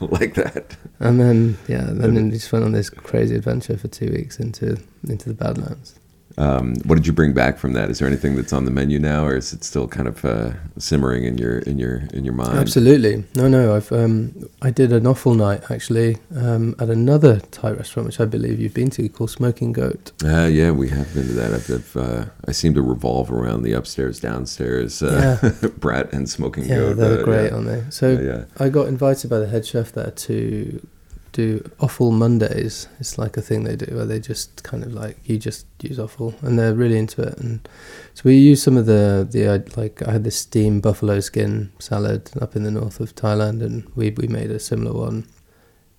like that." And then yeah, then we just went on this crazy adventure for two weeks into into the Badlands. Um, what did you bring back from that? Is there anything that's on the menu now, or is it still kind of uh, simmering in your in your in your mind? Absolutely. No, no. I've um, I did an awful night actually um, at another Thai restaurant, which I believe you've been to, called Smoking Goat. Uh, yeah, we have been to that. I've, I've uh, I seem to revolve around the upstairs downstairs uh, Yeah. Brat and Smoking Yeah, Goat. they're uh, great, yeah. aren't they? So Yeah, yeah. I got invited by the head chef there to do offal Mondays. It's like a thing they do where they just kind of like you just use offal, and they're really into it. And so we used some of the the uh, like I had this steamed buffalo skin salad up in the north of Thailand, and we we made a similar one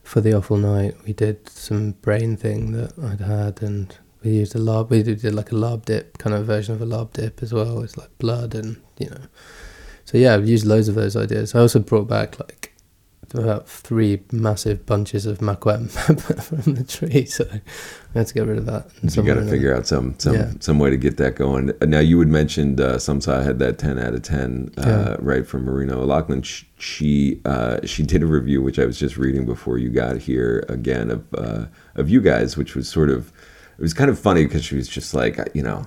for the awful night. We did some brain thing that I'd had, and we used a larb. We did like a larb dip kind of version of a larb dip as well. It's like blood and you know. So yeah, I've used loads of those ideas. I also brought back like about three massive bunches of makwem from the tree, so we had to get rid of that. So you got to figure out some some Yeah. some way to get that going. Uh, Now you had mentioned uh, Som Saa had that ten out of ten, uh, Yeah. right from Marina O'Loughlin. Sh- She uh, she did a review which I was just reading before you got here again of uh, of you guys, which was sort of it was kind of funny because she was just like you know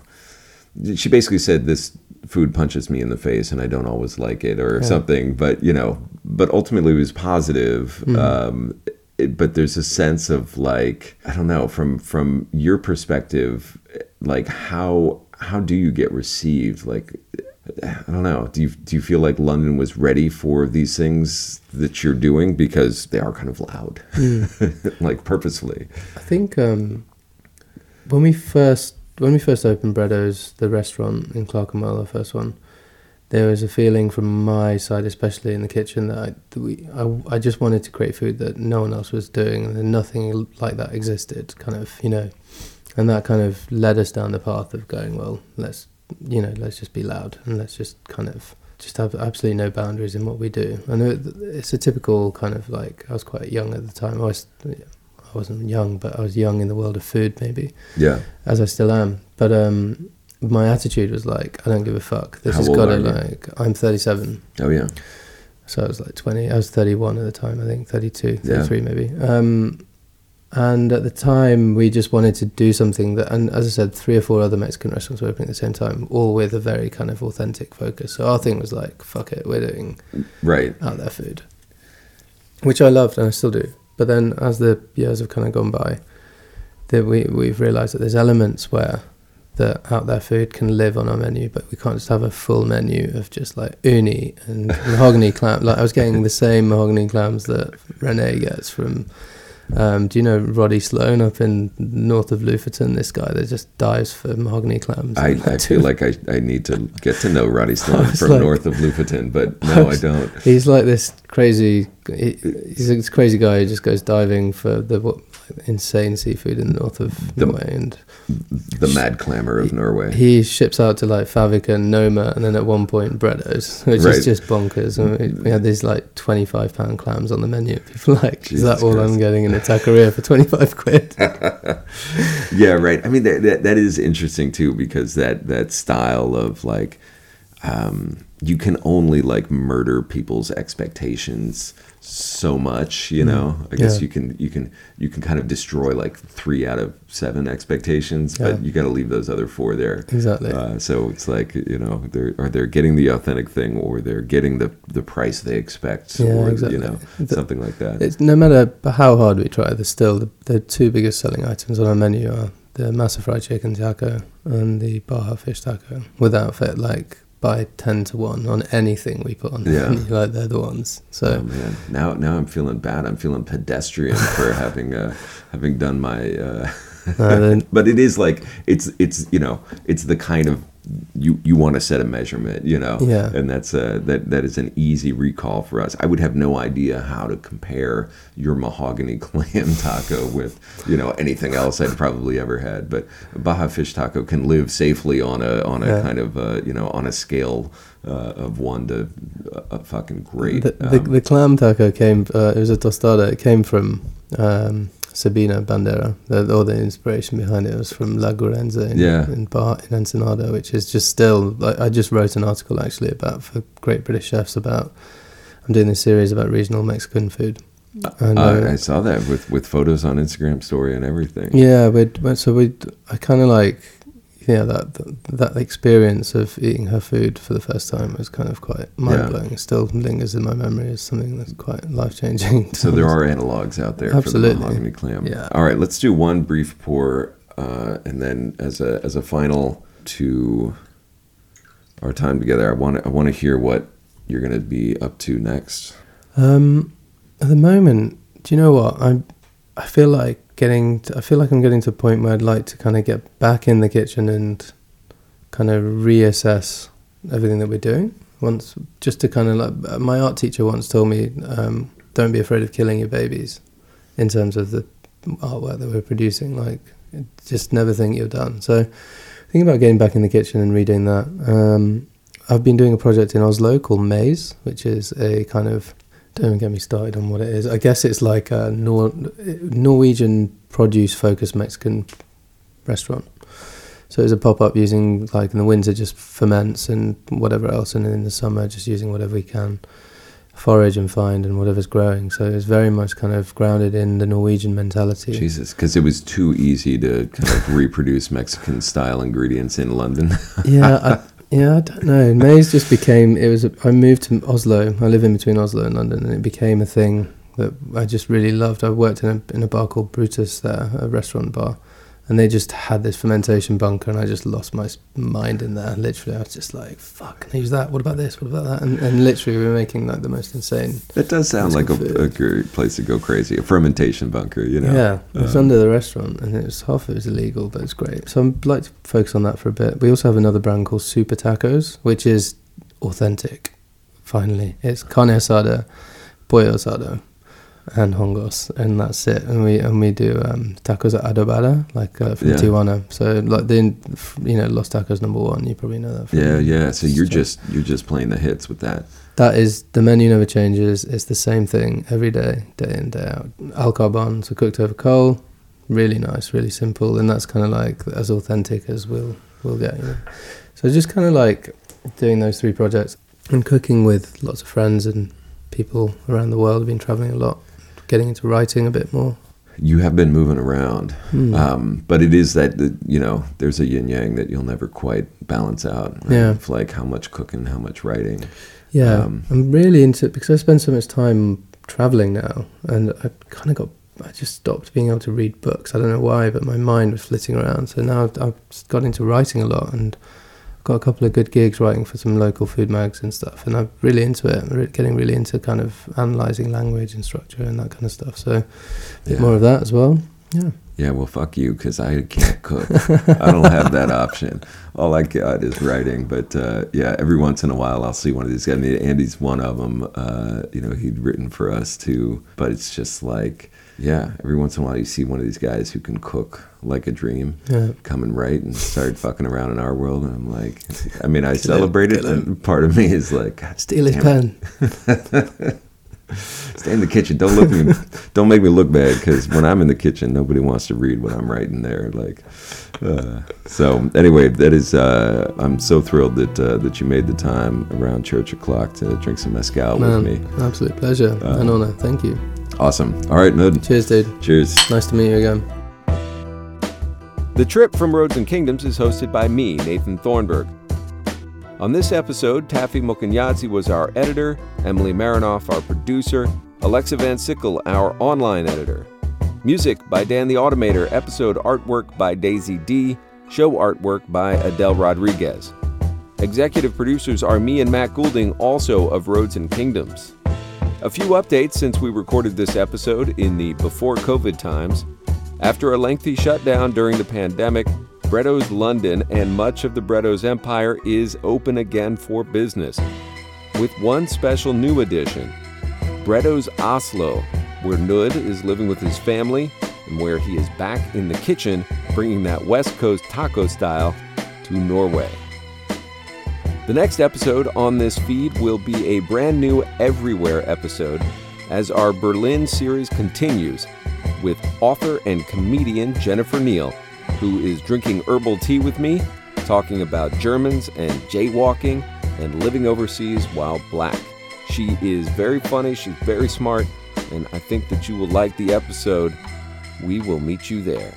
she basically said this food punches me in the face and I don't always like it or Yeah. something, but you know, but ultimately it was positive. Mhm. Um, it, but there's a sense of like I don't know from from your perspective, like how how do you get received? Like I don't know. Do you do you feel like London was ready for these things that you're doing because they are kind of loud, like purposefully? I think um, when we first when we first opened Breddo's, the restaurant in Clerkenwell, the first one, there was a feeling from my side, especially in the kitchen, that I, that we I, I just wanted to create food that no one else was doing, and nothing like that existed. Kind of, you know, and that kind of led us down the path of going, well, let's you know, let's just be loud and let's just kind of just have absolutely no boundaries in what we do. I know it- it's a typical kind of like I was quite young at the time. I was wasn't young, but I was young in the world of food, maybe Yeah. as I still am. But um, my attitude was like, I don't give a fuck. This How has got to like. I'm 37, Oh yeah. so I was like 20. I was 31 at the time. I think 32, Yeah. 33 maybe. Um, and at the time, we just wanted to do something that, and as I said, three or four other Mexican restaurants were opening at the same time, all with a very kind of authentic focus. So our thing was like, fuck it, we're doing Right. out there food, which I loved and I still do. But then as the years have kind of gone by, that we we've realised that there's elements where the out there food can live on our menu, but we can't just have a full menu of just like uni and mahogany clam. Like I was getting the same mahogany clams that René gets from. Um, do you know Roddy Sloan up in north of Lofoten? This guy that just dives for mahogany clams. I, I feel like I, I need to get to know Roddy Sloan from like- north of Lofoten, but no, I don't. He's like this crazy. He, he's this crazy guy who just goes diving for the what, insane seafood in the north of The- Norway, and The mad clamor of Norway. he ships out to like Favik and Noma, and then at one point Breddo's, which Right. is just bonkers. And we, we had these like twenty-five pound clams on the menu. People like, is that all Christ. I'm getting in a taqueria for twenty-five quid? yeah, right. I mean, that, that, that is interesting too because that that style of like, um, you can only like murder people's expectations so much. You know, I guess Yeah. you can you can you can kind of destroy like three out of seven expectations, but you got to leave those other four there. Exactly. Uh, so it's like you know, they're are they're getting the authentic thing, or they're getting the the price they expect, Yeah, or exactly. you know, The- something like that. It's no matter how hard we try, there's still the, the two biggest selling items on our menu are the masa fried chicken taco and the baja fish taco. Without fit, like by ten to one on anything we put on. Yeah. like they're the ones. So Oh man, now now I'm feeling bad. I'm feeling pedestrian for having uh, having done my. Uh, No, but it is like it's it's you know it's the kind of you you want to set a measurement you know Yeah. and that's uh that that is an easy recall for us. I would have no idea how to compare your mahogany clam taco with you know anything else I'd probably ever had. But Baja fish taco can live safely on a on a Yeah. kind of uh, you know on a scale uh, of one to a, a fucking great. the, the, um, the clam taco came. Uh, it was a tostada. It came from um, Sabina Bandera. The, all the inspiration behind it was from La Guerrerense in, Yeah. in, Bar, in Ensenada, which is just still. Like, I just wrote an article actually about for Great British Chefs about. I'm doing this series about regional Mexican food. And, Uh, uh, I saw that with, with photos on Instagram story and everything. Yeah, we so we I kind of like yeah, that, that that experience of eating her food for the first time was kind of quite mind blowing. It still lingers in my memory as something that's quite life changing. So there are analogs out there Absolutely. for the mahogany clam. Yeah. All right, let's do one brief pour, uh, and then as a as a final to our time together, I want I want to hear what you're going to be up to next. Um, at the moment, do you know what I? I feel like getting. To, I feel like I'm getting to a point where I'd like to kind of get back in the kitchen and kind of reassess everything that we're doing. Once, just to kind of like my art teacher once told me, um, don't be afraid of killing your babies, in terms of the artwork that we're producing. Like, just never think you're done. So, think about getting back in the kitchen and redoing that. Um, I've been doing a project in Oslo called Maze, which is a kind of don't even get me started on what it is. I guess it's like a Nor- Norwegian produce focused Mexican restaurant. So it's a pop up using like in the winter just ferments and whatever else, and in the summer just using whatever we can forage and find and whatever's growing. So it's very much kind of grounded in the Norwegian mentality. Jesus, because it was too easy to kind of reproduce Mexican style ingredients in London. yeah, I, yeah, I don't know. Maze just became. It was. A, I moved to Oslo. I live in between Oslo and London, and it became a thing that I just really loved. I worked in a in a bar called Brutus there, a restaurant bar, and they just had this fermentation bunker, and I just lost my mind in there. Literally, I was just like, "Fuck, can I use that? What about this? What about that?" And, and literally, we were making like the most insane. that does sound like a, a great place to go crazy. A fermentation bunker, you know. Yeah, it was Um, under the restaurant, and it was half of it was illegal, but it's great. So I'd like to focus on that for a bit. We also have another brand called Super Tacos, which is authentic. Finally, it's carne asada, pollo asado, and hongos, and that's it. And we and we do um, tacos at adobada, like uh, from Yeah. Tijuana. So like the you know Los Tacos number one, you probably know that. From Yeah, yeah. So you're just you're just playing the hits with that. That is the menu never changes. It's the same thing every day, day in day out. Al carbon, so cooked over coal, really nice, really simple, and that's kind of like as authentic as we'll we'll get. You know? So just kind of like doing those three projects and cooking with lots of friends and people around the world. I've been traveling a lot, getting into writing a bit more. You have been moving around, Hmm. um, but it is that you know there's a yin yang that you'll never quite balance out. Right? Yeah. Of like how much cooking, how much writing. Yeah, Um, I'm really into because I spend so much time traveling now, and I kind of got I just stopped being able to read books. I don't know why, but my mind was flitting around. So now I've, I've got into writing a lot, and got a couple of good gigs writing for some local food mags and stuff. And I'm really into it. I'm getting really into kind of analyzing language and structure and that kind of stuff. So a bit Yeah. more of that as well. Yeah. Yeah, well, fuck you, because I can't cook. I don't have that option. All I got is writing. But uh, yeah, every once in a while, I'll see one of these guys. I mean, Andy's one of them. Uh, you know, he'd written for us too. But it's just like, yeah, every once in a while, you see one of these guys who can cook like a dream. Yeah. Come and write and start fucking around in our world, and I'm like, I mean, I celebrate it, him. and part of me is like, Steal his pen. Stay in the kitchen. Don't look me. don't make me look bad because when I'm in the kitchen, nobody wants to read what I'm writing there. Like, uh, so anyway, that is. Uh, I'm so thrilled that uh, that you made the time around church o'clock to drink some mezcal Man, with me. absolute pleasure. Uh, An honor. Thank you. Awesome. All right, Nud. Cheers, dude. Cheers. Nice to meet you again. The Trip from Roads and Kingdoms is hosted by me, Nathan Thornburgh. On this episode, Taffy Mukanyadzi was our editor, Emily Marinoff our producer, Alexa Van Sickle our online editor. Music by Dan the Automator, episode artwork by Daisy D, show artwork by Adele Rodriguez. Executive producers are me and Matt Goulding, also of Roads and Kingdoms. A few updates since we recorded this episode in the before COVID times. After a lengthy shutdown during the pandemic, Breddo's London and much of the Breddo's empire is open again for business. With one special new addition Breddo's Oslo, where Nud is living with his family and where he is back in the kitchen bringing that West Coast taco style to Norway. The next episode on this feed will be a brand new Everywhere episode as our Berlin series continues with author and comedian Jennifer Neal, who is drinking herbal tea with me, talking about Germans and jaywalking and living overseas while black. She is very funny, she's very smart, and I think that you will like the episode. We will meet you there.